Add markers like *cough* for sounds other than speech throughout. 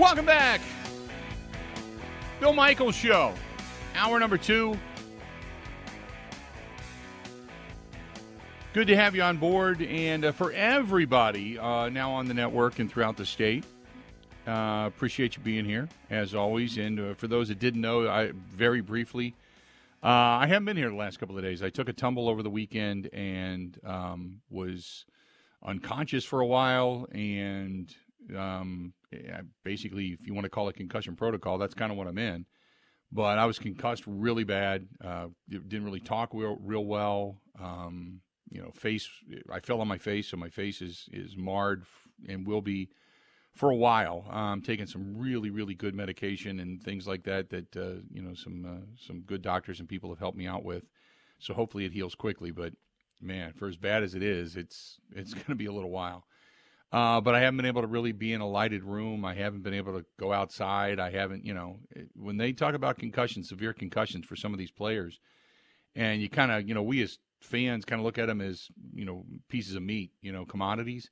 Welcome back. Bill Michaels Show, hour number two. Good to have you on board. And uh, for everybody uh, now on the network and throughout the state, uh, appreciate you being here, as always. And uh, for those that didn't know, I very briefly, uh, I haven't been here the last couple of days. I took a tumble over the weekend and um, was unconscious for a while. And um, basically, if you want to call it concussion protocol, that's kind of what I'm in. But I was concussed really bad. Uh, didn't really talk real, real well. Um, you know, face. I fell on my face, so my face is is marred and will be for a while. I'm taking some really really good medication and things like that. That uh, you know, some uh, some good doctors and people have helped me out with. So hopefully it heals quickly. But man, for as bad as it is, it's it's *laughs* going to be a little while. Uh, but I haven't been able to really be in a lighted room. I haven't been able to go outside. I haven't, you know, when they talk about concussions, severe concussions for some of these players, and you kind of, you know, we as fans kind of look at them as, you know, pieces of meat, you know, commodities.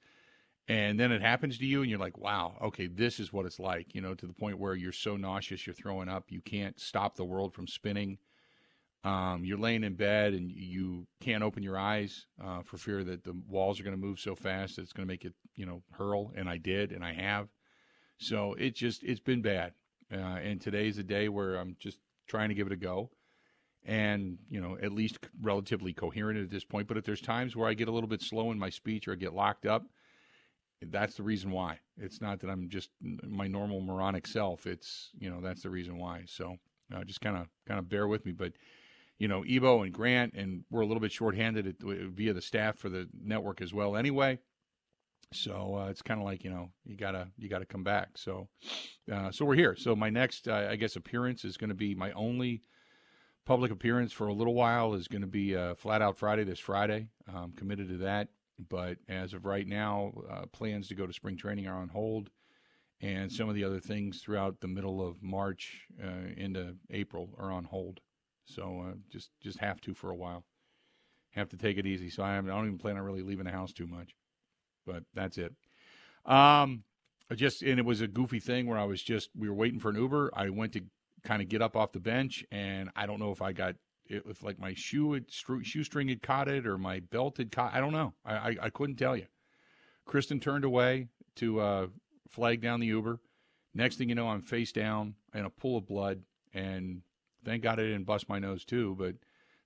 And then it happens to you, and you're like, wow, okay, this is what it's like, you know, to the point where you're so nauseous, you're throwing up, you can't stop the world from spinning. Um, you're laying in bed and you can't open your eyes uh, for fear that the walls are going to move so fast that it's going to make it, you know, hurl. And I did, and I have. So it just it's been bad. Uh, and today's a day where I'm just trying to give it a go, and you know, at least relatively coherent at this point. But if there's times where I get a little bit slow in my speech or I get locked up, that's the reason why. It's not that I'm just my normal moronic self. It's you know that's the reason why. So uh, just kind of kind of bear with me, but you know, Ebo and Grant, and we're a little bit shorthanded via the staff for the network as well. Anyway, so uh, it's kind of like you know you gotta you gotta come back. So uh, so we're here. So my next uh, I guess appearance is going to be my only public appearance for a little while is going to be uh, Flat Out Friday this Friday. I'm committed to that. But as of right now, uh, plans to go to spring training are on hold and some of the other things throughout the middle of March uh, into April are on hold. So uh, just just have to for a while. Have to take it easy. So I, I don't even plan on really leaving the house too much. But that's it. Um, just and it was a goofy thing where I was just we were waiting for an Uber. I went to kind of get up off the bench, and I don't know if I got if like my shoe had, shoestring had caught it or my belt had caught. I don't know. I I, I couldn't tell you. Kristen turned away to uh, flag down the Uber. Next thing you know, I'm face down in a pool of blood, and Thank God I didn't bust my nose too, but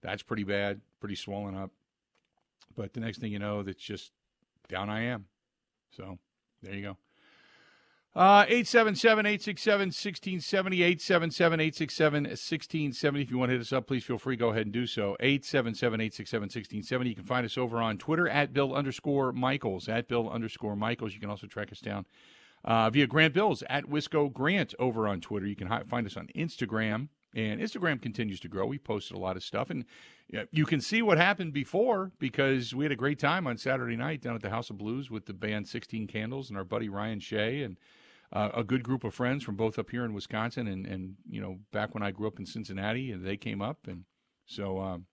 that's pretty bad, pretty swollen up. But the next thing you know, that's just down I am. So there you go. Uh, 877 867 1670, 877 867 1670. If you want to hit us up, please feel free. Go ahead and do so. 877 867 1670. You can find us over on Twitter at Bill underscore Michaels, at Bill underscore Michaels. You can also track us down uh, via Grant Bills at Wisco Grant over on Twitter. You can hi- find us on Instagram and Instagram continues to grow. We posted a lot of stuff, and you can see what happened before because we had a great time on Saturday night down at the House of Blues with the band 16 Candles and our buddy Ryan Shea and uh, a good group of friends from both up here in Wisconsin and, and you know back when I grew up in Cincinnati, and they came up, and so um,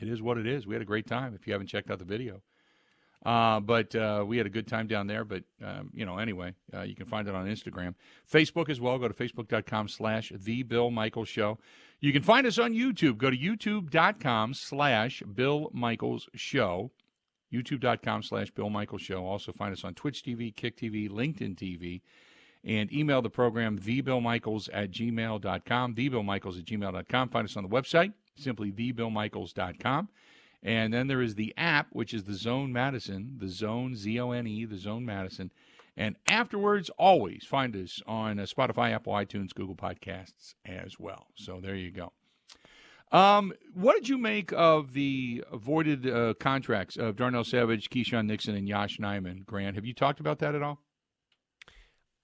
it is what it is. We had a great time. If you haven't checked out the video. Uh, but uh, we had a good time down there. But, um, you know, anyway, uh, you can find it on Instagram. Facebook as well. Go to facebook.com slash The Bill Michaels Show. You can find us on YouTube. Go to youtube.com slash Bill Michaels Show. YouTube.com slash Bill Michaels Show. Also find us on Twitch TV, Kick TV, LinkedIn TV. And email the program, thebillmichaels at gmail.com, thebillmichaels at gmail.com. Find us on the website, simply thebillmichaels.com. And then there is the app, which is the Zone Madison, the Zone, Z O N E, the Zone Madison. And afterwards, always find us on uh, Spotify, Apple, iTunes, Google Podcasts as well. So there you go. Um, what did you make of the avoided uh, contracts of Darnell Savage, Keisean Nixon, and Yosh Nijman? Grant, have you talked about that at all?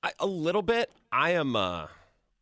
I, a little bit. I am. Uh,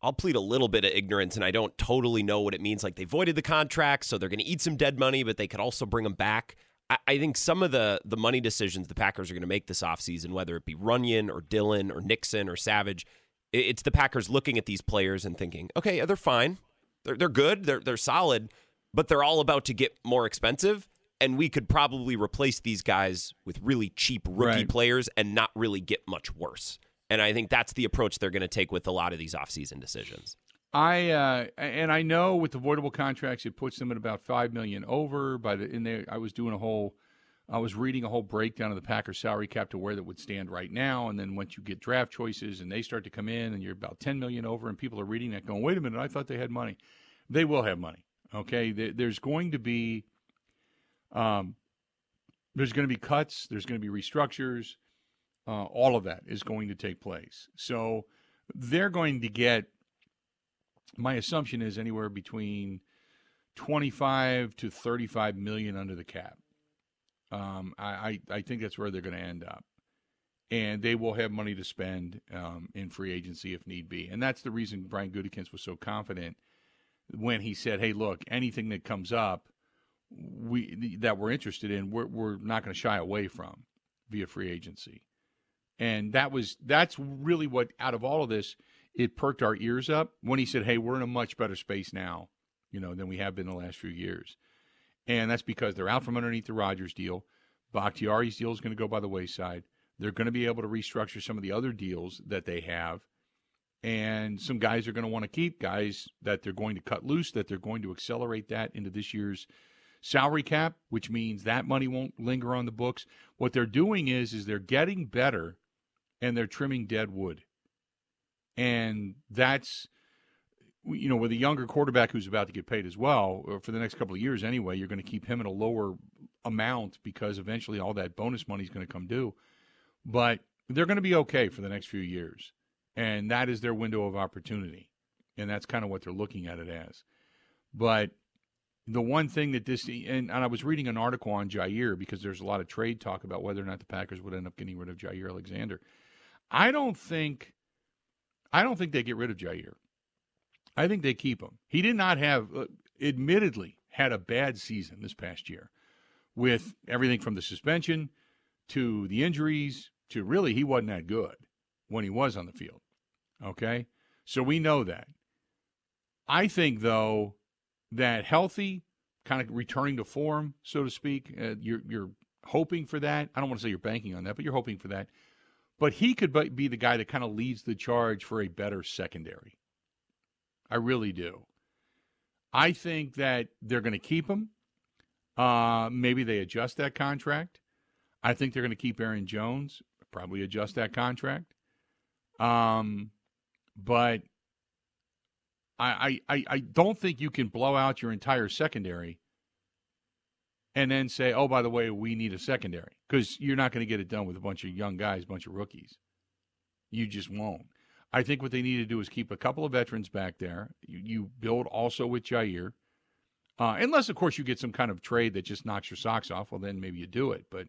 I'll plead a little bit of ignorance and I don't totally know what it means. Like they voided the contract, so they're going to eat some dead money, but they could also bring them back. I, I think some of the the money decisions the Packers are going to make this offseason, whether it be Runyan or Dillon or Nixon or Savage, it's the Packers looking at these players and thinking, okay, they're fine. They're, they're good. They're, they're solid, but they're all about to get more expensive. And we could probably replace these guys with really cheap rookie right. players and not really get much worse. And I think that's the approach they're going to take with a lot of these offseason decisions. I uh, and I know with avoidable contracts, it puts them at about five million over. By the in there, I was doing a whole, I was reading a whole breakdown of the Packers salary cap to where that would stand right now, and then once you get draft choices and they start to come in, and you're about ten million over, and people are reading that going, wait a minute, I thought they had money. They will have money. Okay, there's going to be, um, there's going to be cuts. There's going to be restructures. Uh, all of that is going to take place. So they're going to get my assumption is anywhere between 25 to 35 million under the cap. Um, I, I, I, think that's where they're going to end up. And they will have money to spend um, in free agency if need be. And that's the reason Brian Gutekunst was so confident when he said, hey, look, anything that comes up we that we're interested in, we're, we're not going to shy away from via free agency. And that was that's really what out of all of this – it perked our ears up when he said, "Hey, we're in a much better space now, you know, than we have been the last few years." And that's because they're out from underneath the Rodgers deal. Bakhtiari's deal is going to go by the wayside. They're going to be able to restructure some of the other deals that they have. And some guys are going to want to keep guys that they're going to cut loose, that they're going to accelerate that into this year's salary cap, which means that money won't linger on the books. What they're doing is is they're getting better and they're trimming dead wood. And that's you know with a younger quarterback who's about to get paid as well uh, for the next couple of years anyway you're going to keep him at a lower amount because eventually all that bonus money is going to come due. But they're going to be okay for the next few years and that is their window of opportunity and that's kind of what they're looking at it as. But the one thing that this and, and I was reading an article on Jair because there's a lot of trade talk about whether or not the Packers would end up getting rid of Jair Alexander. I don't think I don't think they get rid of Jair. I think they keep him. He did not have, uh, admittedly, had a bad season this past year with everything from the suspension to the injuries to really he wasn't that good when he was on the field. Okay? So we know that. I think, though, that healthy, kind of returning to form, so to speak, uh, you're, you're hoping for that. I don't want to say you're banking on that, but you're hoping for that. But he could be the guy that kind of leads the charge for a better secondary. I really do. I think that they're going to keep him. Uh, maybe they adjust that contract. I think they're going to keep Aaron Jones. Probably adjust that contract. Um, but I, I, I don't think you can blow out your entire secondary and then say, oh, by the way, we need a secondary because you're not going to get it done with a bunch of young guys, a bunch of rookies. You just won't. I think what they need to do is keep a couple of veterans back there. You, you build also with Jair, Uh, unless, of course, you get some kind of trade that just knocks your socks off. Well, then maybe you do it. But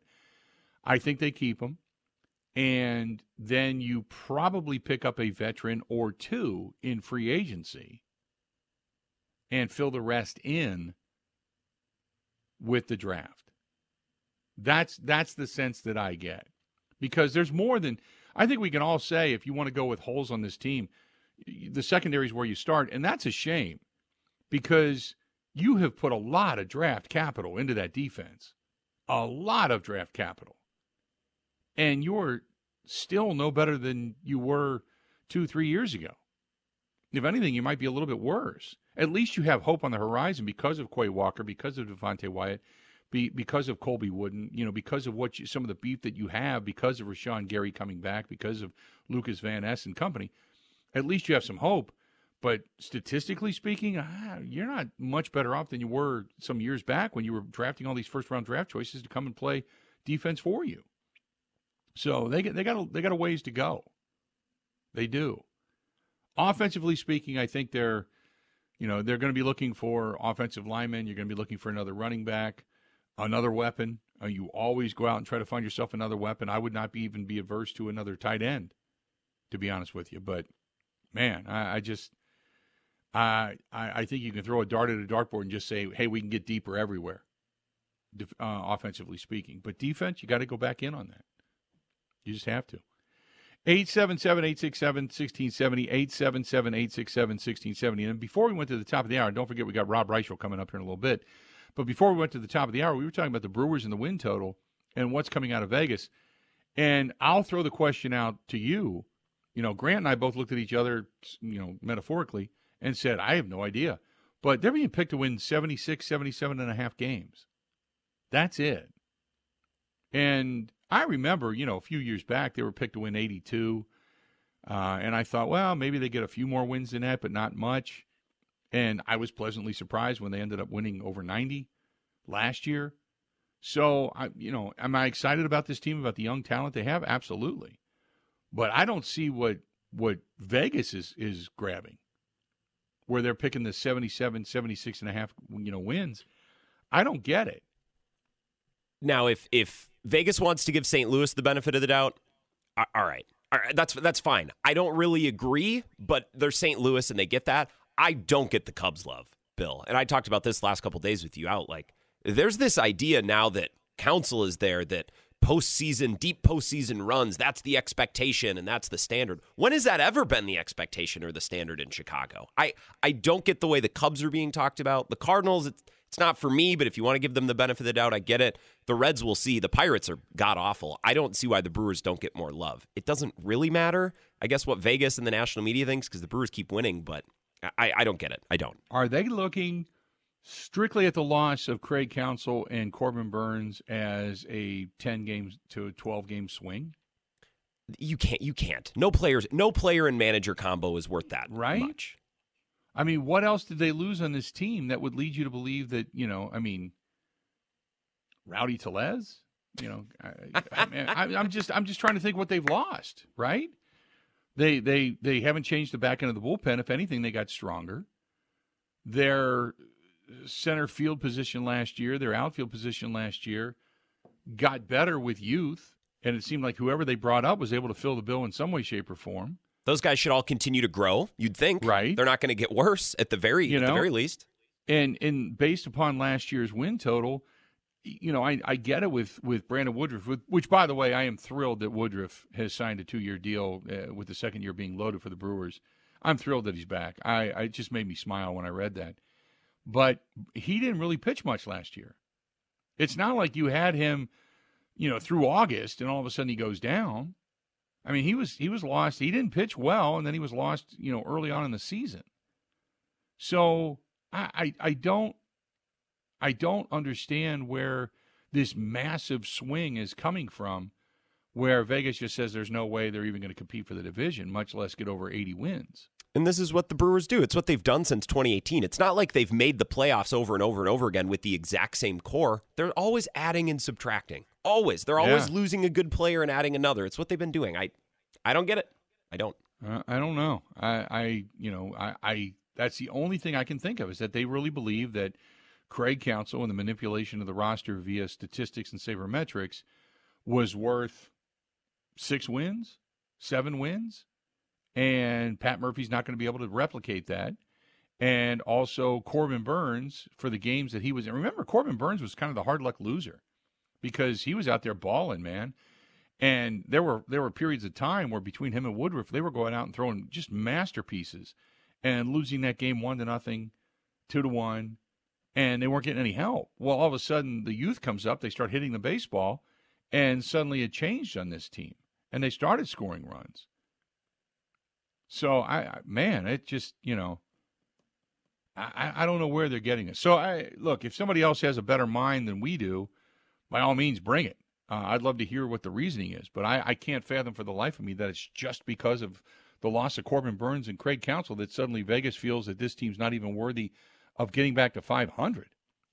I think they keep them. And then you probably pick up a veteran or two in free agency and fill the rest in with the draft. That's that's the sense that I get. Because there's more than I think we can all say if you want to go with holes on this team, the secondary is where you start, and that's a shame because you have put a lot of draft capital into that defense. A lot of draft capital. And you're still no better than you were two, three years ago. If anything, you might be a little bit worse. At least you have hope on the horizon because of Quay Walker, because of Devonte Wyatt, be, because of Colby Wooden, you know, because of what you, some of the beef that you have, because of Rashan Gary coming back, because of Lukas Van Ness and company. At least you have some hope. But statistically speaking, ah, you're not much better off than you were some years back when you were drafting all these first round draft choices to come and play defense for you. So they they got a, they got a ways to go. They do. Offensively speaking, I think they're, you know, they're going to be looking for offensive linemen. You're going to be looking for another running back, another weapon. Uh, you always go out and try to find yourself another weapon. I would not be even be averse to another tight end, to be honest with you. But man, I, I just, I, I think you can throw a dart at a dartboard and just say, hey, we can get deeper everywhere, uh, offensively speaking. But defense, you got to go back in on that. You just have to. 877 867 1670, 877 867 1670. And before we went to the top of the hour, don't forget we got Rob Reischel coming up here in a little bit. But before we went to the top of the hour, we were talking about the Brewers and the win total and what's coming out of Vegas. And I'll throw the question out to you You know, Grant and I both looked at each other, you know, metaphorically, and said, I have no idea. But they're being picked to win 76, 77 and a half games. That's it. And I remember, you know, a few years back, they were picked to win 82. Uh, and I thought, well, maybe they get a few more wins than that, but not much. And I was pleasantly surprised when they ended up winning over 90 last year. So, I, you know, am I excited about this team, about the young talent they have? Absolutely. But I don't see what what Vegas is is grabbing, where they're picking the 77, 76 and a half, you know, wins. I don't get it. Now, if if Vegas wants to give St. Louis the benefit of the doubt, all right, all right, that's that's fine. I don't really agree, but they're St. Louis and they get that. I don't get the Cubs love, Bill. And I talked about this last couple days with you out. Like, there's this idea now that Counsell is there that postseason, deep postseason runs, that's the expectation and that's the standard. When has that ever been the expectation or the standard in Chicago? I, I don't get the way the Cubs are being talked about. The Cardinals, it's, not for me, but if you want to give them the benefit of the doubt, I get it. The Reds will see. The Pirates are god awful. I don't see why the Brewers don't get more love. It doesn't really matter, I guess, what Vegas and the national media thinks because the Brewers keep winning, but I, I don't get it. I don't. Are they looking strictly at the loss of Craig Counsell and Corbin Burnes as a 10 games to a 12 game swing? You can't. You can't. No players. No player and manager combo is worth that right? much. I mean, what else did they lose on this team that would lead you to believe that you know? I mean, Rowdy Tellez. You know, I, am just I'm just trying to think what they've lost. Right? They they they haven't changed the back end of the bullpen. If anything, they got stronger. Their center field position last year, their outfield position last year, got better with youth, and it seemed like whoever they brought up was able to fill the bill in some way, shape, or form. Those guys should all continue to grow. You'd think, right? They're not going to get worse at the very you at the very least. And and based upon last year's win total, you know, I, I get it with, with Brandon Woodruff, which, by the way, I am thrilled that Woodruff has signed a two year deal uh, with the second year being loaded for the Brewers. I'm thrilled that he's back. I, I just made me smile when I read that. But he didn't really pitch much last year. It's not like you had him, you know, through August and all of a sudden he goes down. I mean, he was he was lost. He didn't pitch well, and then he was lost, you know, early on in the season. So I, I, I don't I don't understand where this massive swing is coming from, where Vegas just says there's no way they're even going to compete for the division, much less get over 80 wins. And this is what the Brewers do. It's what they've done since 2018. It's not like they've made the playoffs over and over and over again with the exact same core. They're always adding and subtracting. Always. They're always Yeah. losing a good player and adding another. It's what they've been doing. I I don't get it. I don't. Uh, I don't know. I, I you know, I, I that's the only thing I can think of is that they really believe that Craig Counsell and the manipulation of the roster via statistics and sabermetrics was worth six wins, seven wins, and Pat Murphy's not going to be able to replicate that. And also Corbin Burnes for the games that he was. in. remember, Corbin Burnes was kind of the hard luck loser because he was out there balling, man. And there were there were periods of time where between him and Woodruff, they were going out and throwing just masterpieces and losing that game one to nothing, two to one, and they weren't getting any help. Well, all of a sudden the youth comes up, they start hitting the baseball, and suddenly it changed on this team, and they started scoring runs. So I, I man, it just you know, I I don't know where they're getting it. So I look if somebody else has a better mind than we do, by all means bring it. Uh, I'd love to hear what the reasoning is, but I, I can't fathom for the life of me that it's just because of the loss of Corbin Burnes and Craig Counsell that suddenly Vegas feels that this team's not even worthy of getting back to 500,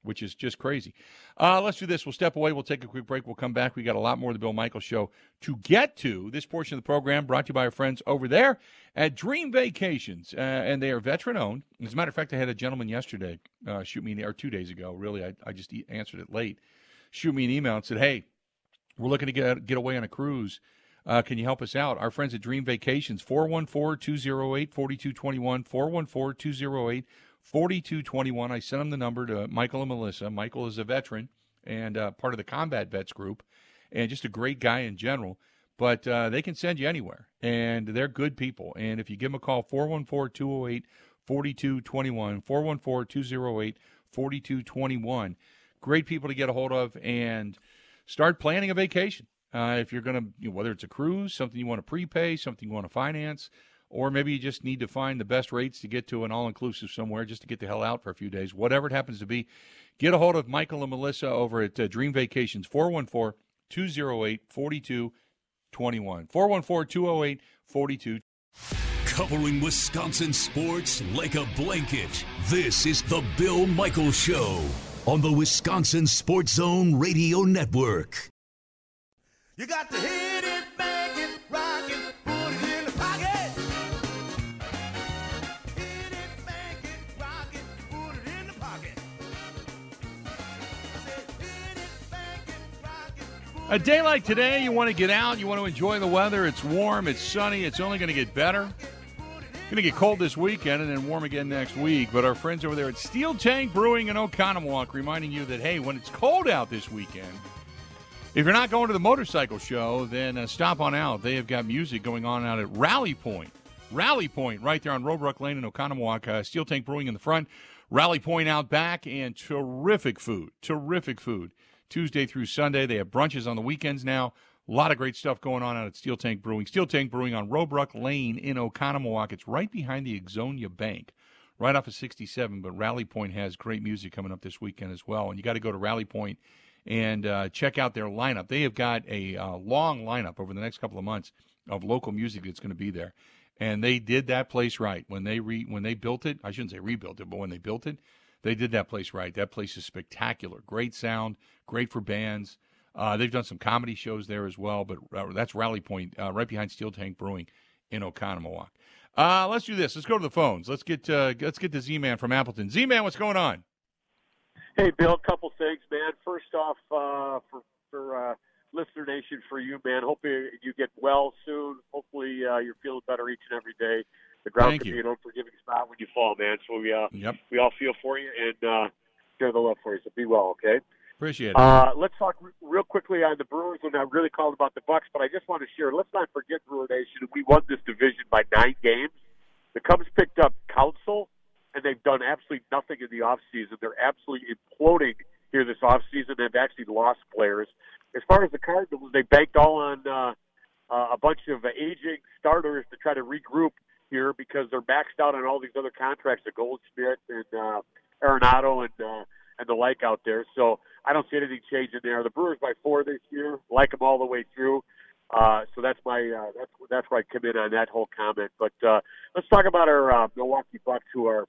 which is just crazy. Uh, let's do this. We'll step away. We'll take a quick break. We'll come back. We got a lot more of the Bill Michaels Show to get to. This portion of the program brought to you by our friends over there at Dream Vacations, uh, and they are veteran owned. As a matter of fact, I had a gentleman yesterday uh, shoot me, or two days ago, really. I, I just answered it late. Shoot me an email and said, "Hey, we're looking to get get away on a cruise." Uh, can you help us out? Our friends at Dream Vacations, 414 208 4221, 414 208 4221. I sent them the number to Michael and Melissa. Michael is a veteran and uh, part of the Combat Vets group and just a great guy in general. But uh, they can send you anywhere, and they're good people. And if you give them a call, 414 208 4221, 414 208 4221. Great people to get a hold of and start planning a vacation. Uh, if you're going to, you know, whether it's a cruise, something you want to prepay, something you want to finance, or maybe you just need to find the best rates to get to an all inclusive somewhere just to get the hell out for a few days, whatever it happens to be, get a hold of Michael and Melissa over at uh, Dream Vacations, 414 208 4221. 414 208 4221. Covering Wisconsin sports like a blanket. This is the Bill Michael Show on the Wisconsin Sports Zone Radio Network. You got to hit it, make it, rock it, put it in the pocket. Hit it, make it, rock it, put it in the pocket. I hit it, make it, rock it, put A day like today, you want to get out, you want to enjoy the weather. It's warm, it's sunny, it's only going to get better. Going to get cold this weekend and then warm again next week. But our friends over there at Steel Tank Brewing in Oconomowoc reminding you that, hey, when it's cold out this weekend, if you're not going to the motorcycle show, then uh, stop on out. They have got music going on out at Rally Point. Rally Point, right there on Roebuck Lane in Oconomowoc. Uh, Steel Tank Brewing in the front, Rally Point out back, and terrific food. Terrific food. Tuesday through Sunday. They have brunches on the weekends now. A lot of great stuff going on out at Steel Tank Brewing. Steel Tank Brewing on Roebuck Lane in Oconomowoc. It's right behind the Ixonia Bank, right off of 67. But Rally Point has great music coming up this weekend as well. And you got to go to Rally Point and uh, check out their lineup. They have got a uh, long lineup over the next couple of months of local music that's going to be there. And they did that place right when they re- when they built it. I shouldn't say rebuilt it, but when they built it, they did that place right. That place is spectacular. Great sound, great for bands. Uh, they've done some comedy shows there as well, but uh, that's Rally Point, uh, right behind Steel Tank Brewing in Oconomowoc. Uh, let's do this. Let's go to the phones. Let's get uh, let's get the Z Man from Appleton. Z Man, what's going on? Hey, Bill, a couple things, man. First off, uh, for for uh, listener nation, for you, man. Hope you, you get well soon. Hopefully, uh, you're feeling better each and every day. The ground Thank can you. be an unforgiving spot when you fall, man. So we uh, Yep, we all feel for you and uh, share the love for you. So be well, okay? Appreciate it. Uh, let's talk r- real quickly on the Brewers, and I really called about the Bucks, but I just want to share. Let's not forget Brewer Nation. We won this division by nine games. The Cubs picked up Counsell, and they've done absolutely nothing in the offseason. They're absolutely imploding here this offseason. They've actually lost players. As far as the Cardinals, they banked all on uh, uh, a bunch of uh, aging starters to try to regroup here because they're maxed out on all these other contracts, the Goldschmidt and uh, Arenado and uh, and the like out there. So I don't see anything changing there. The Brewers by four this year, like them all the way through. Uh, so that's my uh, that's that's where I come in on that whole comment. But uh, let's talk about our uh, Milwaukee Bucks, who are,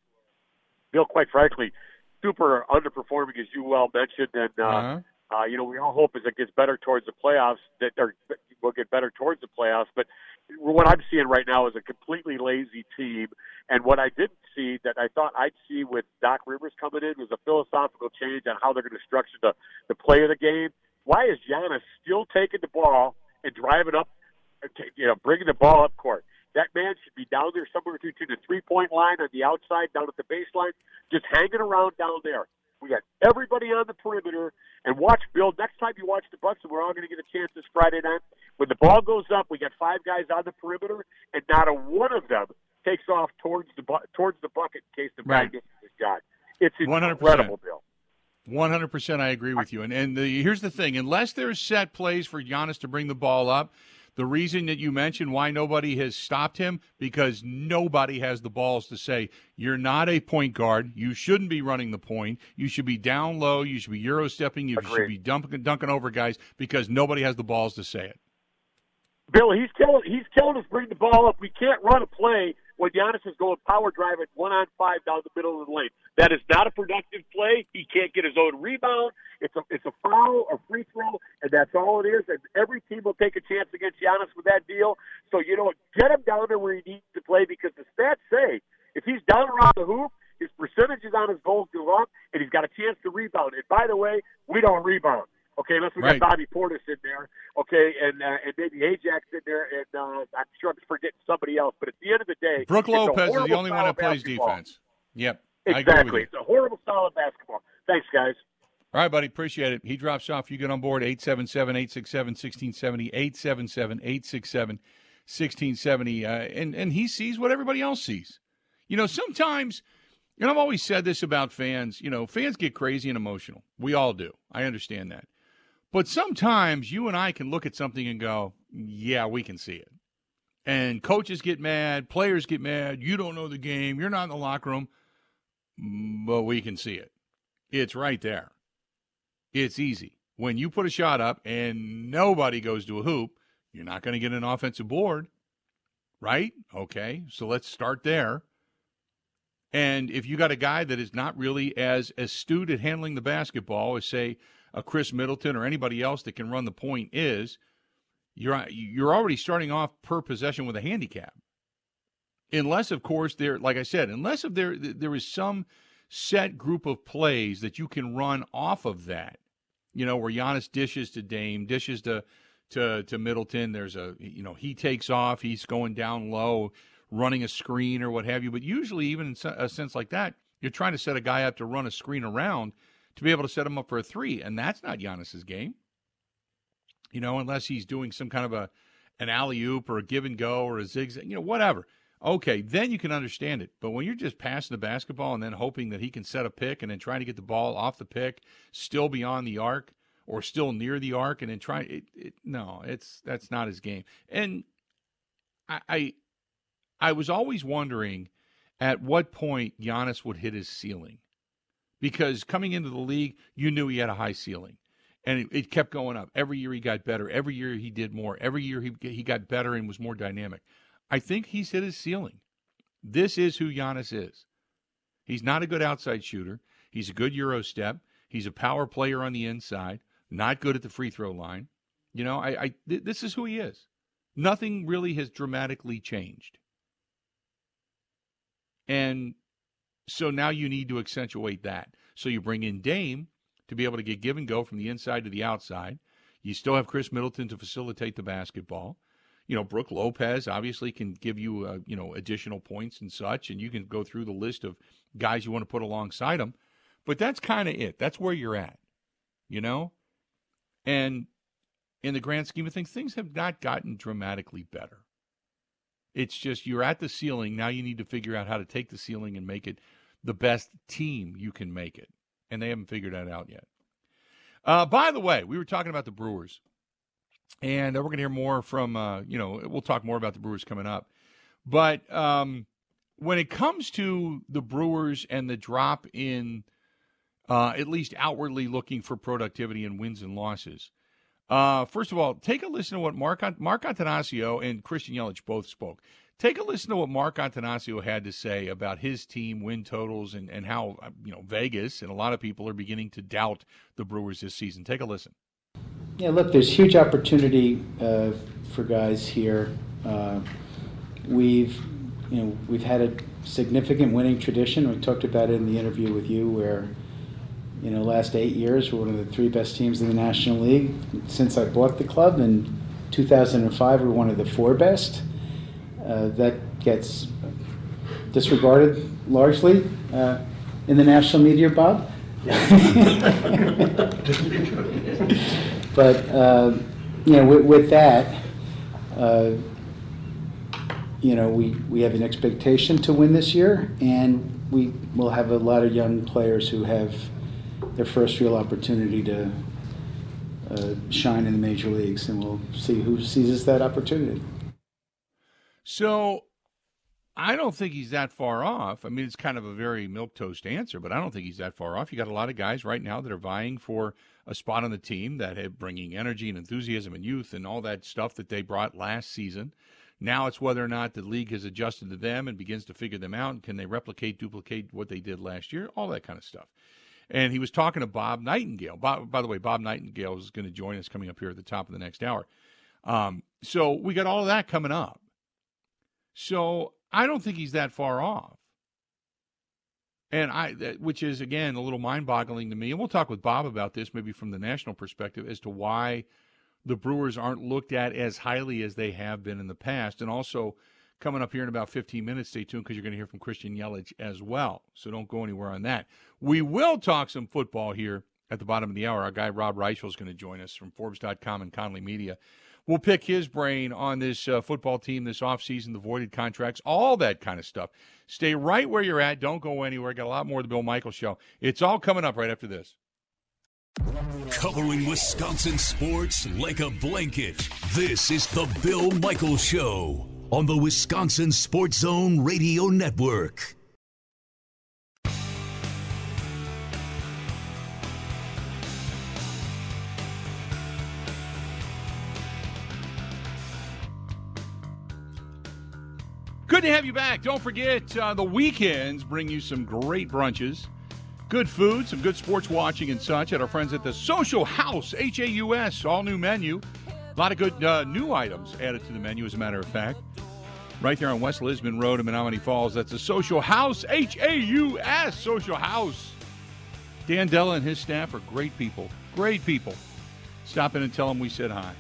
Bill, quite frankly, super underperforming, as you well mentioned, and uh, Uh-huh. Uh, you know, we all hope as it gets better towards the playoffs that or will get better towards the playoffs. But what I'm seeing right now is a completely lazy team. And what I didn't see that I thought I'd see with Doc Rivers coming in was a philosophical change on how they're going to structure the the play of the game. Why is Giannis still taking the ball and driving up, you know, bringing the ball up court? That man should be down there somewhere between the three point line on the outside, down at the baseline, just hanging around down there. We got everybody on the perimeter. And watch, Bill, next time you watch the Bucks, and we're all going to get a chance this Friday night, when the ball goes up, we got five guys on the perimeter, and not a one of them takes off towards the bu- towards the bucket in case the guy Right. gets his shot. It's 100%. incredible, Bill. One hundred percent, I agree with you. And and the, here's the thing: unless there's set plays for Giannis to bring the ball up, the reason that you mentioned why nobody has stopped him because nobody has the balls to say you're not a point guard. You shouldn't be running the point. You should be down low. You should be euro stepping. You should be dumping, dunking over guys because nobody has the balls to say it. Bill, he's telling he's telling us bring the ball up. We can't run a play when Giannis is going power driving one on five down the middle of the lane. That is not a productive play. He can't get his own rebound. It's a it's a foul, a free throw, and that's all it is. And every team will take a chance against Giannis with that deal. So you know? Get him down there where he needs to play because the stats say if he's down around the hoop, his percentages on his goals go up, and he's got a chance to rebound. And by the way, we don't rebound. Okay, unless we Right. got Bobby Portis in there, okay, and uh, and maybe Ajax in there, and uh, I'm sure I'm forgetting somebody else. But at the end of the day, Brook Lopez is the only one that plays basketball. defense. Yep, I agree with Exactly, it's a horrible style of basketball. Thanks, guys. All right, buddy. Appreciate it. He drops off. You get on board 877 867 1670, 877 867 1670. Uh, And and he sees what everybody else sees. You know, sometimes, and I've always said this about fans, you know, fans get crazy and emotional. We all do. I understand that. But sometimes you and I can look at something and go, yeah, we can see it. And coaches get mad, players get mad. You don't know the game. You're not in the locker room. But we can see it. It's right there. It's easy. When you put a shot up and nobody goes to a hoop, you're not going to get an offensive board, right? Okay, so let's start there. And if you got a guy that is not really as astute at handling the basketball as, say, a Khris Middleton or anybody else that can run the point is, you're you're already starting off per possession with a handicap. Unless, of course, there, like I said, unless if there there is some set group of plays that you can run off of that, you know, where Giannis dishes to Dame, dishes to to to Middleton. There's a you know he takes off, he's going down low, running a screen or what have you. But usually, even in a uh, sense like that, you're trying to set a guy up to run a screen around to be able to set him up for a three, and that's not Giannis's game. You know, unless he's doing some kind of a an alley oop or a give and go or a zigzag, you know, whatever. Okay, then you can understand it. But when you're just passing the basketball and then hoping that he can set a pick and then trying to get the ball off the pick, still beyond the arc, or still near the arc and then try it, it no, it's that's not his game. And I, I I was always wondering at what point Giannis would hit his ceiling. Because coming into the league, you knew he had a high ceiling. And it, it kept going up. Every year he got better. Every year he did more. Every year he he got better and was more dynamic. I think he's hit his ceiling. This is who Giannis is. He's not a good outside shooter. He's a good Euro step. He's a power player on the inside not good at the free throw line. You know, I, I th- this is who he is. Nothing really has dramatically changed. And so now you need to accentuate that. So you bring in Dame to be able to get give and go from the inside to the outside. You still have Khris Middleton to facilitate the basketball. You know, Brook Lopez obviously can give you, uh, you know, additional points and such, and you can go through the list of guys you want to put alongside him. But that's kind of it. That's where you're at. You know, and in the grand scheme of things, things have not gotten dramatically better. It's just you're at the ceiling. Now you need to figure out how to take the ceiling and make it the best team you can make it. And they haven't figured that out yet. Uh, by the way, we were talking about the Brewers. And uh, we're going to hear more from, uh, you know, we'll talk more about the Brewers coming up. But um, when it comes to the Brewers and the drop in uh, at least outwardly looking for productivity and wins and losses. Uh, first of all, take a listen to what Mark, Mark Attanasio and Christian Yelich both spoke. Take a listen to what Mark Attanasio had to say about his team win totals and, and how uh, you know Vegas and a lot of people are beginning to doubt the Brewers this season. Take a listen. Yeah, look, there's huge opportunity uh, for guys here. Uh, we've you know we've had a significant winning tradition. We talked about it in the interview with you, where you know, last eight years, we're one of the three best teams in the National League. Since I bought the club in 2005, we're one of the four best. Uh, that gets disregarded largely uh, in the national media, Bob. *laughs* but uh, you know, with, with that, uh, you know, we, we have an expectation to win this year, and we will have a lot of young players who have their first real opportunity to uh, shine in the major leagues, and we'll see who seizes that opportunity. So, I don't think he's that far off. I mean, it's kind of a very milk toast answer, but I don't think he's that far off. You got a lot of guys right now that are vying for a spot on the team that have bringing energy and enthusiasm and youth and all that stuff that they brought last season. Now it's whether or not the league has adjusted to them and begins to figure them out. Can they replicate, duplicate what they did last year? All that kind of stuff and he was talking to Bob Nightingale. Bob, by the way, Bob Nightingale is going to join us coming up here at the top of the next hour. Um, so we got all of that coming up. So I don't think he's that far off. And I, which is again a little mind-boggling to me. And we'll talk with Bob about this, maybe from the national perspective, as to why the Brewers aren't looked at as highly as they have been in the past, and also coming up here in about 15 minutes. Stay tuned because you're going to hear from Christian Yelich as well. So don't go anywhere on that. We will talk some football here at the bottom of the hour. Our guy Rob Reischel is going to join us from Forbes.com and Conley Media. We'll pick his brain on this uh, football team this offseason, the voided contracts, all that kind of stuff. Stay right where you're at. Don't go anywhere. Got a lot more of the Bill Michael Show. It's all coming up right after this. Covering Wisconsin sports like a blanket. This is the Bill Michaels Show on the Wisconsin Sports Zone Radio Network. Good to have you back. Don't forget, uh, the weekends bring you some great brunches, good food, some good sports watching and such at our friends at the Social House, H A U S, all new menu. A lot of good uh, new items added to the menu, as a matter of fact. Right there on West Lisbon Road in Menomonee Falls. That's the Social House, H A U S, Social House. Dan Della and his staff are great people. Great people. Stop in and tell them we said hi.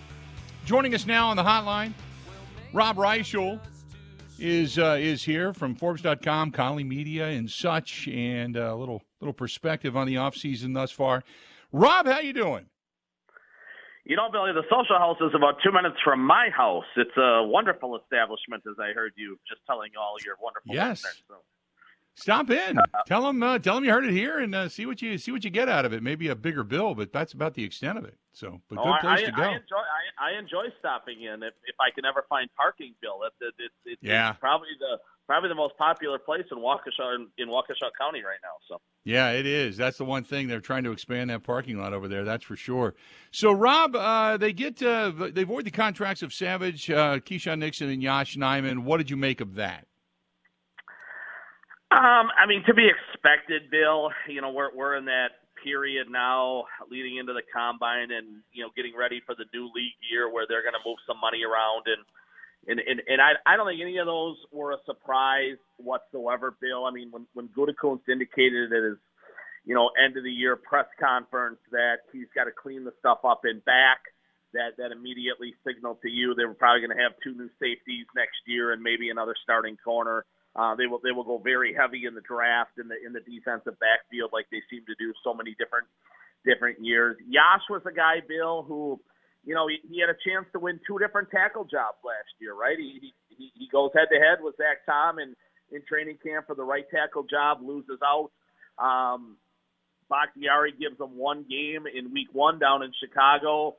Joining us now on the hotline, Rob Reischel is uh, is here from Forbes.com, Conley Media, and such, and a little little perspective on the offseason thus far. Rob, how you doing? You know, Billy, the social house is about two minutes from my house. It's a wonderful establishment, as I heard you just telling all your wonderful Yes. listeners. So, Stop in. tell them uh, tell them you heard it here, and uh, see what you see what you get out of it. Maybe a bigger bill, but that's about the extent of it. So, but good oh, I, place I, to go. I enjoy I, I enjoy stopping in if, if I can ever find parking, Bill. It, it, it, it, Yeah. It's probably the probably the most popular place in Waukesha in, in Waukesha County right now. So. Yeah, it is. That's the one thing they're trying to expand that parking lot over there. That's for sure. So, Rob, uh, they get uh, they void the contracts of Savage, uh, Keisean Nixon, and Yosh Nijman. What did you make of that? Um, I mean, to be expected, Bill. You know, we're we're in that period now, leading into the combine, and you know, getting ready for the new league year where they're going to move some money around, and and and, and I I don't think any of those were a surprise whatsoever, Bill. I mean, when when Gutekunst indicated at his you know end of the year press conference that he's got to clean the stuff up in back. That, that immediately signaled to you they were probably going to have two new safeties next year and maybe another starting corner. Uh, they will they will go very heavy in the draft in the in the defensive backfield like they seem to do so many different different years. Yosh was a guy, Bill, who you know he, he had a chance to win two different tackle jobs last year, right? He he, he goes head to head with Zach Tom in in training camp for the right tackle job, loses out. Um, Bakhtiari gives him one game in week one down in Chicago.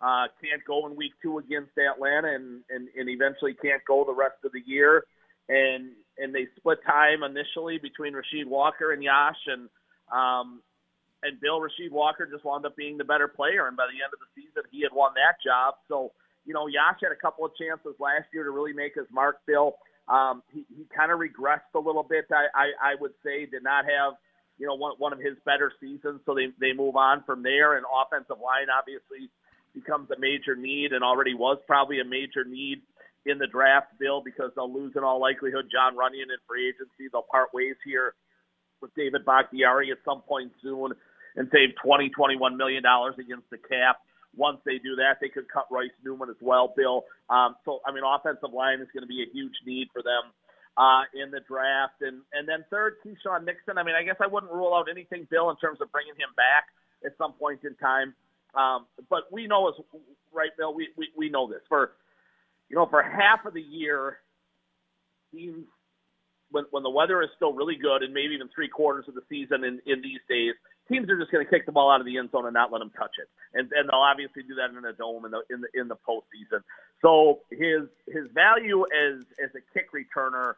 Uh, can't go in week two against Atlanta, and, and and eventually can't go the rest of the year. And and they split time initially between Rasheed Walker and Yosh, and um, and Bill Rasheed Walker just wound up being the better player, and by the end of the season, he had won that job. So you know, Yosh had a couple of chances last year to really make his mark. Bill, um, he he kind of regressed a little bit. I, I I would say did not have you know one one of his better seasons, so they they move on from there. And offensive line obviously becomes a major need, and already was probably a major need in the draft, Bill, because they'll lose in all likelihood Jon Runyan in free agency. They'll part ways here with David Bakhtiari at some point soon and save twenty, twenty-one million dollars against the cap. Once they do that, they could cut Royce Newman as well, Bill. Um, so, I mean, offensive line is going to be a huge need for them uh, in the draft. And and then third, Keisean Nixon. I mean, I guess I wouldn't rule out anything, Bill, in terms of bringing him back at some point in time. Um, but we know as right, Bill. We, we we know this for you know for half of the year, teams when when the weather is still really good and maybe even three quarters of the season in in these days, teams are just going to kick the ball out of the end zone and not let them touch it. And and they'll obviously do that in a dome in the in the in the postseason. So his his value as as a kick returner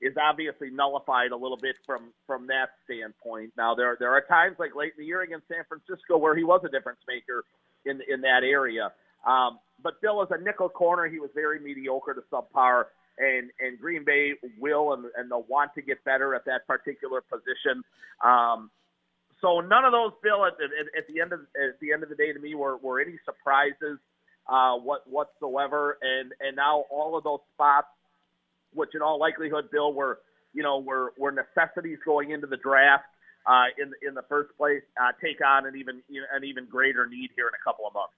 is obviously nullified a little bit from from that standpoint. Now there there are times like late in the year against San Francisco where he was a difference maker in in that area. Um, but Bill as a nickel corner, he was very mediocre to subpar, and and Green Bay will and and they'll want to get better at that particular position. Um, so none of those, Bill, at, at, at the end of at the end of the day, to me, were were any surprises uh, what whatsoever. And and now all of those spots, which in all likelihood, Bill, were you know were were necessities going into the draft uh, in in the first place, uh, take on an even an even greater need here in a couple of months.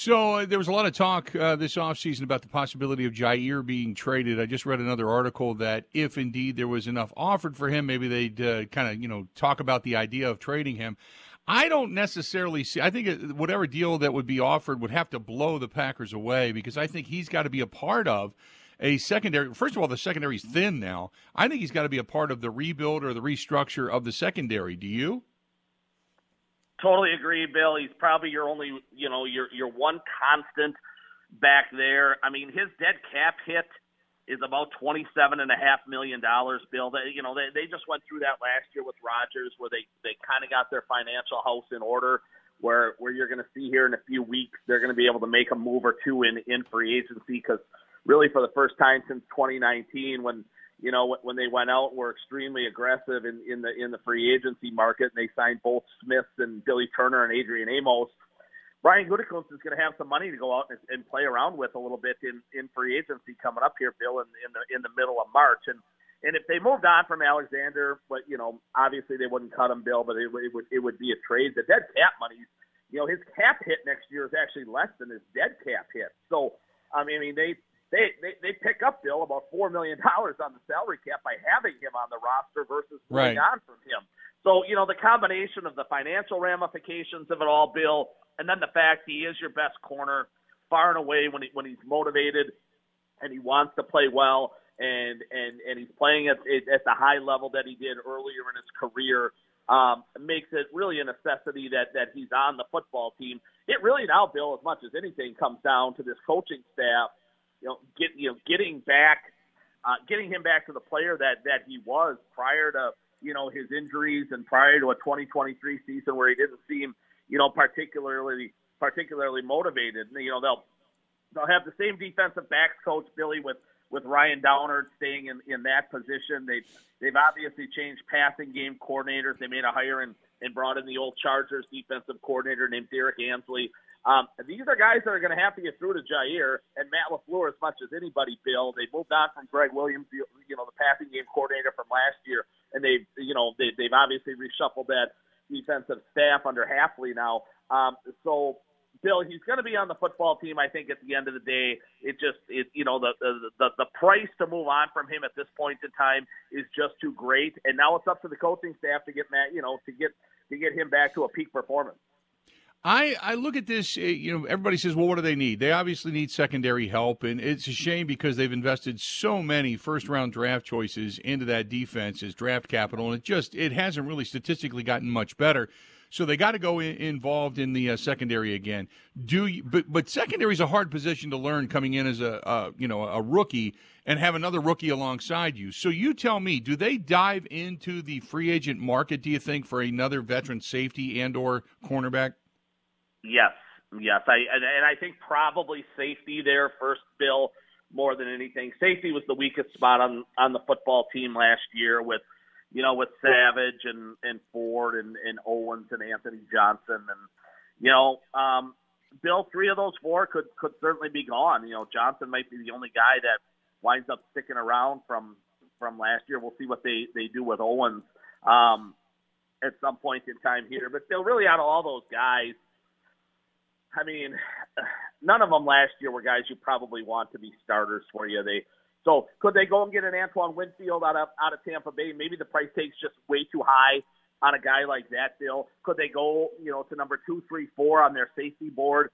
So uh, there was a lot of talk uh, this offseason about the possibility of Jair being traded. I just read another article that if indeed there was enough offered for him, maybe they'd uh, kind of you know talk about the idea of trading him. I don't necessarily see. I think whatever deal that would be offered would have to blow the Packers away because I think he's got to be a part of a secondary. First of all, the secondary's thin now. I think he's got to be a part of the rebuild or the restructure of the secondary. Do you? Totally agree, Bill. He's probably your only, you know, your your one constant back there. I mean, his dead cap hit is about twenty-seven and a half million dollars. Bill, they, you know, they they just went through that last year with Rodgers, where they they kind of got their financial house in order. Where where you're going to see here in a few weeks, they're going to be able to make a move or two in in free agency because really for the first time since 2019, when you know when they went out were extremely aggressive in in the in the free agency market, and they signed both Smith and Billy Turner and Adrian Amos. Brian Gutekunst is going to have some money to go out and, and play around with a little bit in, in free agency coming up here, Bill, in, in the in the middle of March. And and if they moved on from Alexander, but you know, obviously they wouldn't cut him, Bill, but it, it would it would be a trade. The dead cap money, you know, his cap hit next year is actually less than his dead cap hit. So I mean they. They, they they pick up Bill about four million dollars on the salary cap by having him on the roster versus moving Right. on from him. So you know the combination of the financial ramifications of it all, Bill, and then the fact he is your best corner far and away when he when he's motivated and he wants to play well and and and he's playing at at the high level that he did earlier in his career um, makes it really a necessity that that he's on the football team. It really now, Bill, as much as anything, comes down to this coaching staff. You know, get you know getting back, uh, getting him back to the player that that he was prior to you know his injuries and prior to a 2023 season where he didn't seem you know particularly particularly motivated. You know they'll they'll have the same defensive backs coach Billy with with Ryan Downard staying in in that position. They've they've obviously changed passing game coordinators. They made a hire and and brought in the old Chargers defensive coordinator named Derrick Ansley. Um, these are guys that are going to have to get through to Jaire and Matt LaFleur as much as anybody. Bill, they moved on from Greg Williams, you know, the passing game coordinator from last year, and they, you know, they, they've obviously reshuffled that defensive staff under Hafley now. Um, so Bill, he's going to be on the football team. I think at the end of the day, it just it you know the the the, the price to move on from him at this point in time is just too great, and now it's up to the coaching staff to get Matt you know to get to get him back to a peak performance. I, I look at this, uh, you know, everybody says, well, what do they need? They obviously need secondary help, and it's a shame because they've invested so many first round draft choices into that defense as draft capital, and it just it hasn't really statistically gotten much better. So they got to go in, involved in the uh, secondary again. Do you, but but secondary is a hard position to learn coming in as a uh, you know a rookie and have another rookie alongside you. So you tell me, do they dive into the free agent market? Do you think for another veteran safety and or cornerback? Yes, yes, I and, and I think probably safety there first, Bill, more than anything. Safety was the weakest spot on on the football team last year with, you know, with Savage and and Ford and and Owens and Anthony Johnson and, you know, um, Bill, three of those four could could certainly be gone. You know, Johnson might be the only guy that winds up sticking around from from last year. We'll see what they they do with Owens um, at some point in time here. But Bill, really, out of all those guys. I mean, none of them last year were guys you probably want to be starters for you. They so could they go and get an Antoine Winfield out of out of Tampa Bay? Maybe the price tag's just way too high on a guy like that. Bill, could they go you know to number two, three, four on their safety board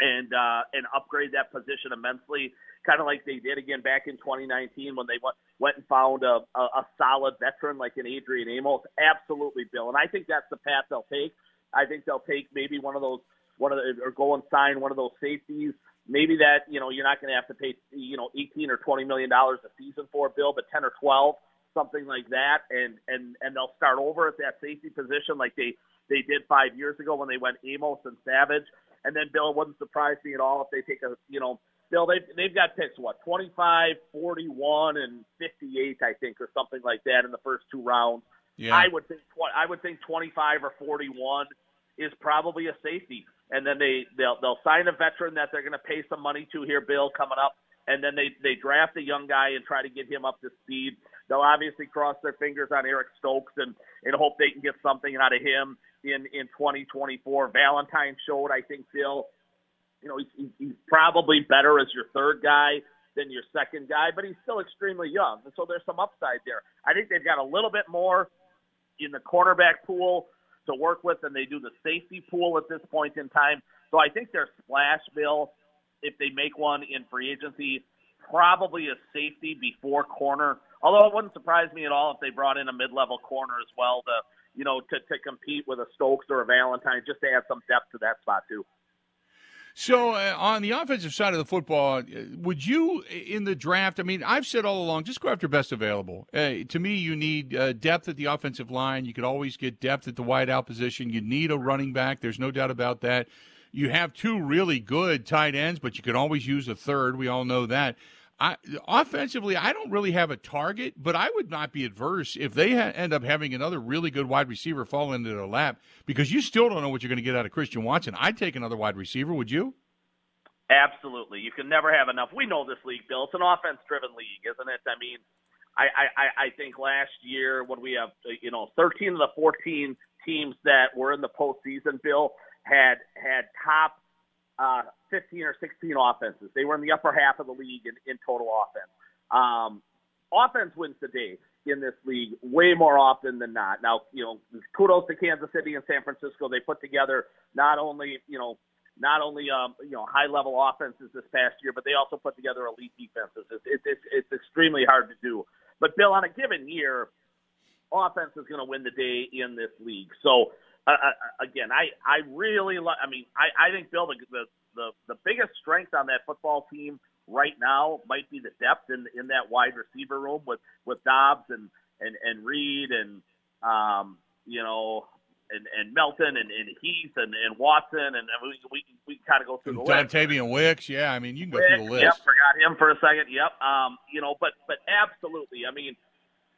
and uh, and upgrade that position immensely? Kind of like they did again back in 2019 when they went went and found a, a, a solid veteran like an Adrian Amos. Absolutely, Bill, and I think that's the path they'll take. I think they'll take maybe one of those one of the, or go and sign one of those safeties. Maybe that you know you're not going to have to pay you know 18 or 20 million dollars a season for Bill, but 10 or 12, something like that, and and and they'll start over at that safety position like they they did five years ago when they went Amos and Savage. And then Bill, it wouldn't surprise me at all if they take a you know Bill they've they've got picks what 25, 41, and 58 I think or something like that in the first two rounds. Yeah. I would think I would think 25 or 41 is probably a safety and then they they'll they'll sign a veteran that they're going to pay some money to here, Bill, coming up, and then they they draft a young guy and try to get him up to speed. They'll obviously cross their fingers on Eric Stokes and and hope they can get something out of him in in 2024. Valentine showed, I think, Bill, you know, he's, he's probably better as your third guy than your second guy, but he's still extremely young, and so there's some upside there. I think they've got a little bit more in the cornerback pool to work with and they do the safety pool at this point in time. So I think their splash bill, if they make one in free agency, probably a safety before corner. Although it wouldn't surprise me at all if they brought in a mid-level corner as well to you know, to, to compete with a Stokes or a Valentine, just to add some depth to that spot too. So, uh, on the offensive side of the football, uh, would you, in the draft, I mean, I've said all along, just go after best available. Uh, to me, you need uh, depth at the offensive line. You could always get depth at the wideout position. You need a running back. There's no doubt about that. You have two really good tight ends, but you can always use a third. We all know that. I, offensively, I don't really have a target, but I would not be adverse if they ha- end up having another really good wide receiver fall into their lap because you still don't know what you're going to get out of Christian Watson. I'd take another wide receiver. Would you? Absolutely. You can never have enough. We know this league, Bill. It's an offense-driven league, isn't it? I mean, I, I, I think last year when we have, you know, 13 of the 14 teams that were in the postseason, Bill had had top uh, 15 or 16 offenses. They were in the upper half of the league in, in total offense. Um, offense wins the day in this league way more often than not. Now, you know, kudos to Kansas City and San Francisco. They put together not only, you know, not only um, you know high level offenses this past year, but they also put together elite defenses. It's it's, it's, extremely hard to do. But Bill, on a given year, offense is going to win the day in this league. So uh, uh, again, I I really love. I mean, I I think Bill the, the the the biggest strength on that football team right now might be the depth in in that wide receiver room with with Doubs and and and Reed and um you know and, and Melton and, and Heath and, and Watson and, and we we, we kind of go through the list. Tavian Wicks, yeah, I mean you can go Wicks, through the list. Yep, forgot him for a second. Yep, um, you know, but but absolutely, I mean,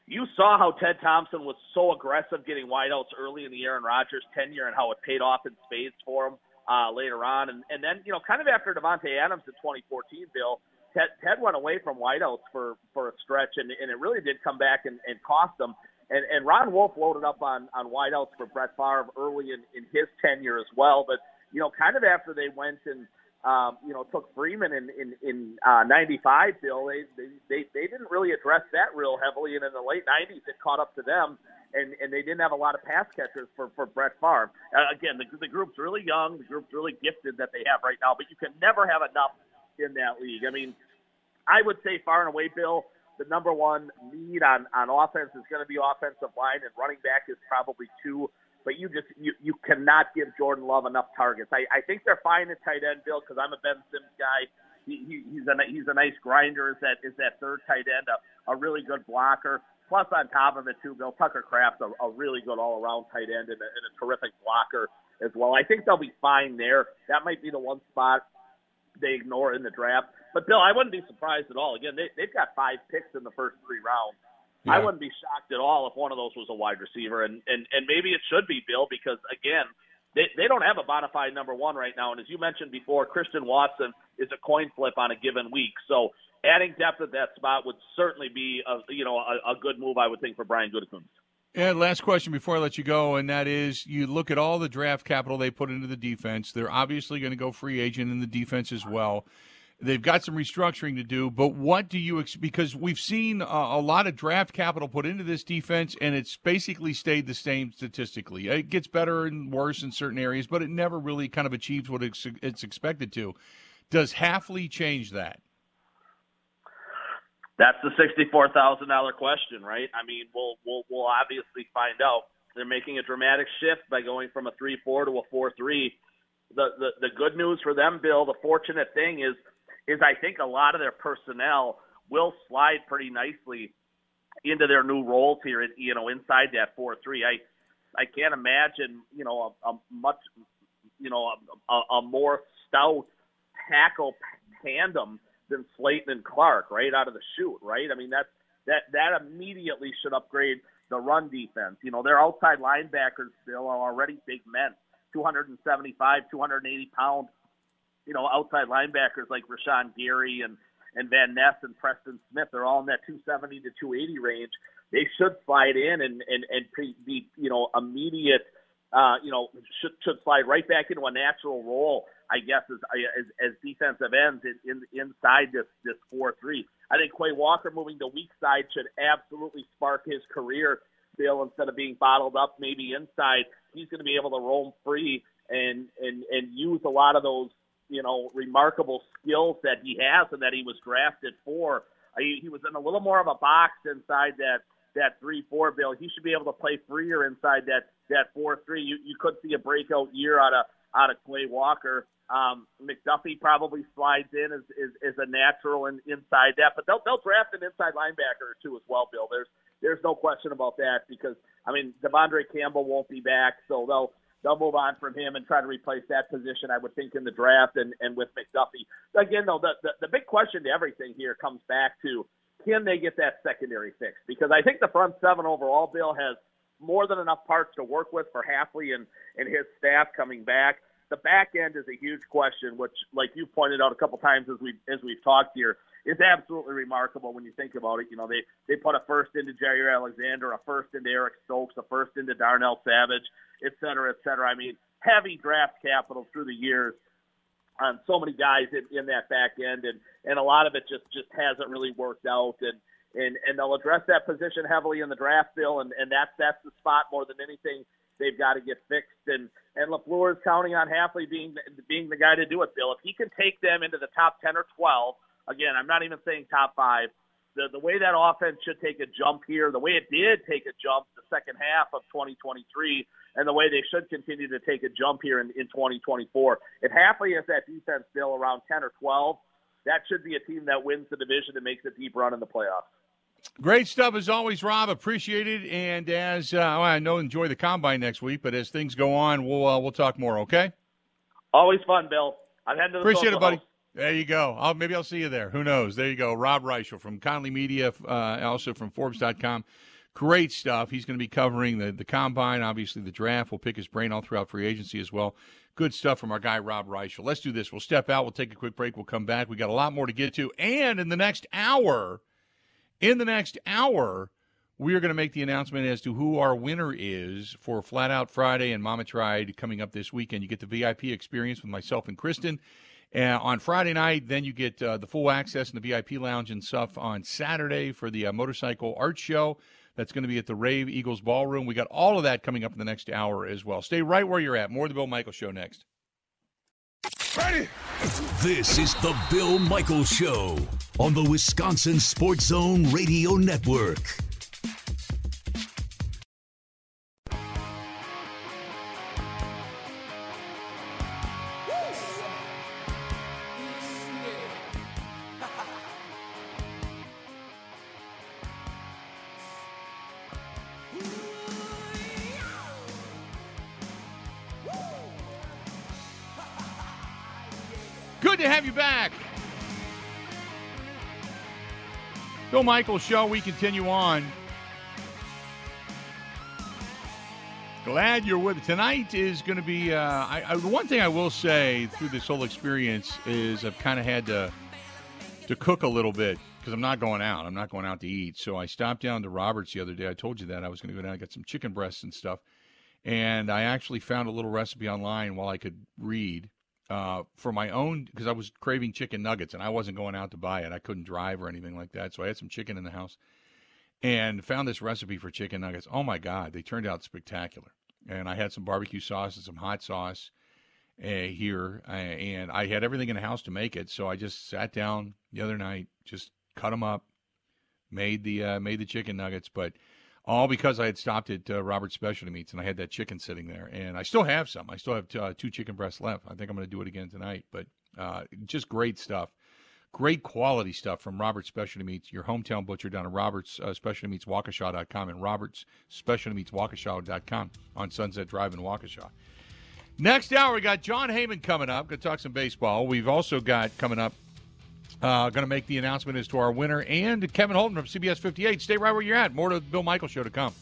you saw how Ted Thompson was so aggressive getting wideouts early in the Aaron Rodgers tenure and how it paid off in spades for him uh, later on. And, and then, you know, kind of after Davante Adams in 2014, Bill, Ted, Ted went away from wideouts for, for a stretch, and, and it really did come back and, and cost them. And, and Ron Wolf loaded up on, on wideouts for Brett Favre early in, in his tenure as well. But, you know, kind of after they went and – um, you know, took Freeman in in in uh, '95. Bill, they, they they didn't really address that real heavily, and in the late '90s, it caught up to them, and and they didn't have a lot of pass catchers for for Brett Favre. Uh, again, the the group's really young, the group's really gifted that they have right now, but you can never have enough in that league. I mean, I would say far and away, Bill. The number one need on on offense is going to be offensive line, and running back is probably two but you just you, you cannot give Jordan Love enough targets. I, I think they're fine at tight end, Bill, because I'm a Ben Sims guy. He, he, he's a he's a nice grinder. Is that is that third tight end a, a really good blocker? Plus, on top of it, too, Bill Tucker Kraft's a, a really good all around tight end and a, and a terrific blocker as well. I think they'll be fine there. That might be the one spot they ignore in the draft. But Bill, I wouldn't be surprised at all. Again, they, they've got five picks in the first three rounds. Yeah. I wouldn't be shocked at all if one of those was a wide receiver, and and and maybe it should be Bill because again, they they don't have a bona fide number one right now, and as you mentioned before, Christian Watson is a coin flip on a given week, so adding depth at that spot would certainly be a you know a, a good move I would think for Brian Gutekunst. And last question before I let you go, and that is you look at all the draft capital they put into the defense. They're obviously going to go free agent in the defense as well. They've got some restructuring to do, but what do you ex- because we've seen uh, a lot of draft capital put into this defense, and it's basically stayed the same statistically. It gets better and worse in certain areas, but it never really kind of achieves what it's, it's expected to. Does Hafley change that? That's the sixty-four thousand dollar question, right? I mean, we'll we'll we'll obviously find out. They're making a dramatic shift by going from a three-four to a four-three. The, the the good news for them, Bill. The fortunate thing is is I think a lot of their personnel will slide pretty nicely into their new roles here, you know, inside that four three. I I can't imagine, you know, a, a much, you know, a, a, a more stout tackle tandem than Slaton and Clark right out of the chute, right? I mean, that's that that immediately should upgrade the run defense. You know, their outside linebackers still are already big men, 275, 280 pounds you know, outside linebackers like Rashan Gary and and Van Ness and Preston Smith, they're all in that 270 to 280 range. They should slide in and and and be you know immediate, uh, you know, should should slide right back into a natural role. I guess as as, as defensive ends in, in inside this this four three. I think Quay Walker moving to weak side should absolutely spark his career. Bill, instead of being bottled up maybe inside, he's going to be able to roam free and and and use a lot of those you know, remarkable skills that he has and that he was drafted for. He, he was in a little more of a box inside that that three four bill. He should be able to play freer inside that that four three. You you could see a breakout year out of out of Quay Walker. Um, McDuffie probably slides in as, as, as a natural in, inside that, but they'll they'll draft an inside linebacker or two as well, Bill. There's there's no question about that because I mean De'Vondre Campbell won't be back, so they'll they'll move on from him and try to replace that position. I would think in the draft and and with McDuffie. Again, though, the the, the big question to everything here comes back to can they get that secondary fixed? Because I think the front seven overall, Bill, has more than enough parts to work with for Hafley and, and his staff coming back. The back end is a huge question, which, like you pointed out a couple times as we as we've talked here, is absolutely remarkable when you think about it. You know, they they put a first into Jaire Alexander, a first into Eric Stokes, a first into Darnell Savage, et cetera, et cetera. I mean, heavy draft capital through the years on so many guys in, in that back end, and and a lot of it just just hasn't really worked out. And and and they'll address that position heavily in the draft bill, and and that's that's the spot more than anything they've got to get fixed. And and LaFleur is counting on Hafley being being the guy to do it. Bill, if he can take them into the top ten or twelve, again, I'm not even saying top five. The, the way that offense should take a jump here, the way it did take a jump the second half of 2023, and the way they should continue to take a jump here in, in 2024. If Hafley has that defense still around 10 or 12, that should be a team that wins the division and makes a deep run in the playoffs. Great stuff as always, Rob. Appreciate it. And as uh, well, I know, enjoy the combine next week. But as things go on, we'll uh, we'll talk more. Okay. Always fun, Bill. I'm heading to the Appreciate it, buddy. House. There you go. I'll, maybe I'll see you there. Who knows? There you go. Rob Reischel from Conley Media, uh, also from Forbes.com. Great stuff. He's going to be covering the, the combine, obviously the draft. We'll pick his brain all throughout free agency as well. Good stuff from our guy, Rob Reischel. Let's do this. We'll step out. We'll take a quick break. We'll come back. We got a lot more to get to. And in the next hour, in the next hour, we are going to make the announcement as to who our winner is for Flat Out Friday and Mama Tried coming up this weekend. You get the VIP experience with myself and Kristen. Uh, on Friday night, then you get uh, the full access in the VIP lounge and stuff on Saturday for the uh, motorcycle art show. That's going to be at the Rave Eagles Ballroom. We got all of that coming up in the next hour as well. Stay right where you're at. More of the Bill Michael Show next. Ready? This is the Bill Michaels Show on the Wisconsin Sports Zone Radio Network. Bill Michaels Show, we continue on. Glad you're with. Tonight is going to be, uh, I, I, the one thing I will say through this whole experience is I've kind of had to, to cook a little bit because I'm not going out. I'm not going out to eat. So I stopped down to Roberts the other day. I told you that I was going to go down and get some chicken breasts and stuff. And I actually found a little recipe online while I could read uh, for my own because I was craving chicken nuggets and I wasn't going out to buy it. I couldn't drive or anything like that, so I had some chicken in the house and found this recipe for chicken nuggets. Oh my god, they turned out spectacular! And I had some barbecue sauce and some hot sauce uh, here, uh, and I had everything in the house to make it. So I just sat down the other night, just cut them up, made the uh, made the chicken nuggets, but all because I had stopped at uh, Robert's Specialty Meats and I had that chicken sitting there, and I still have some. I still have t- uh, two chicken breasts left. I think I'm going to do it again tonight. But uh, just great stuff, great quality stuff from Robert's Specialty Meats, your hometown butcher down at Robert's uh, Specialty Meats Waukesha.com and Robert's Specialty Meats Waukesha.com on Sunset Drive in Waukesha. Next hour, we got Jon Heyman coming up. Going to talk some baseball. We've also got coming up uh, going to make the announcement as to our winner and Kevin Holden from CBS 58. Stay right where you're at. More to the Bill Michael Show to come.